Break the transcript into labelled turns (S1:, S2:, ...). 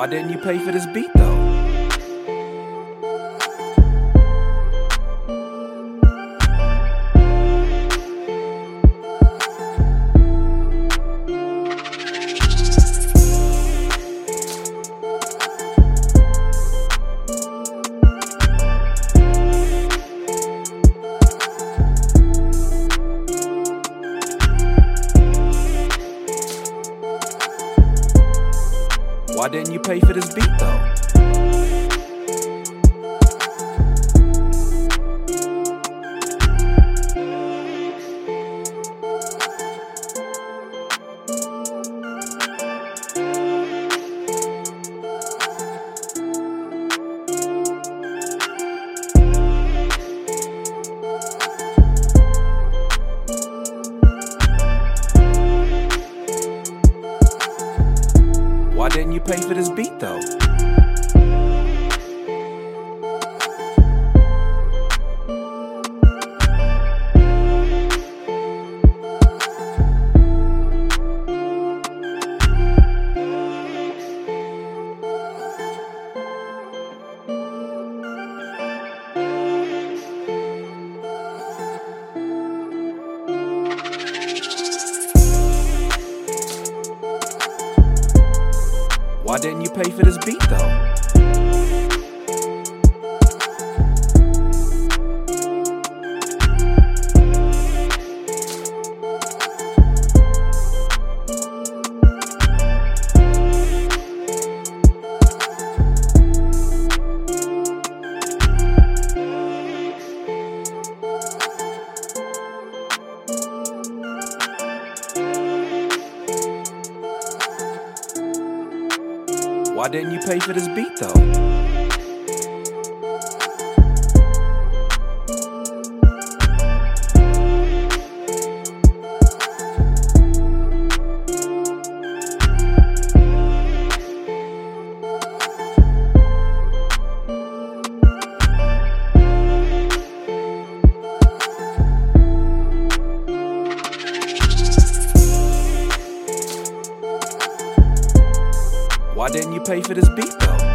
S1: Why didn't you pay for this beat though? Why didn't you pay for this beat though? Why didn't you pay for this beat though? Why didn't you pay for this beat though? Why didn't you pay for this beat though? Why didn't you pay for this beat though?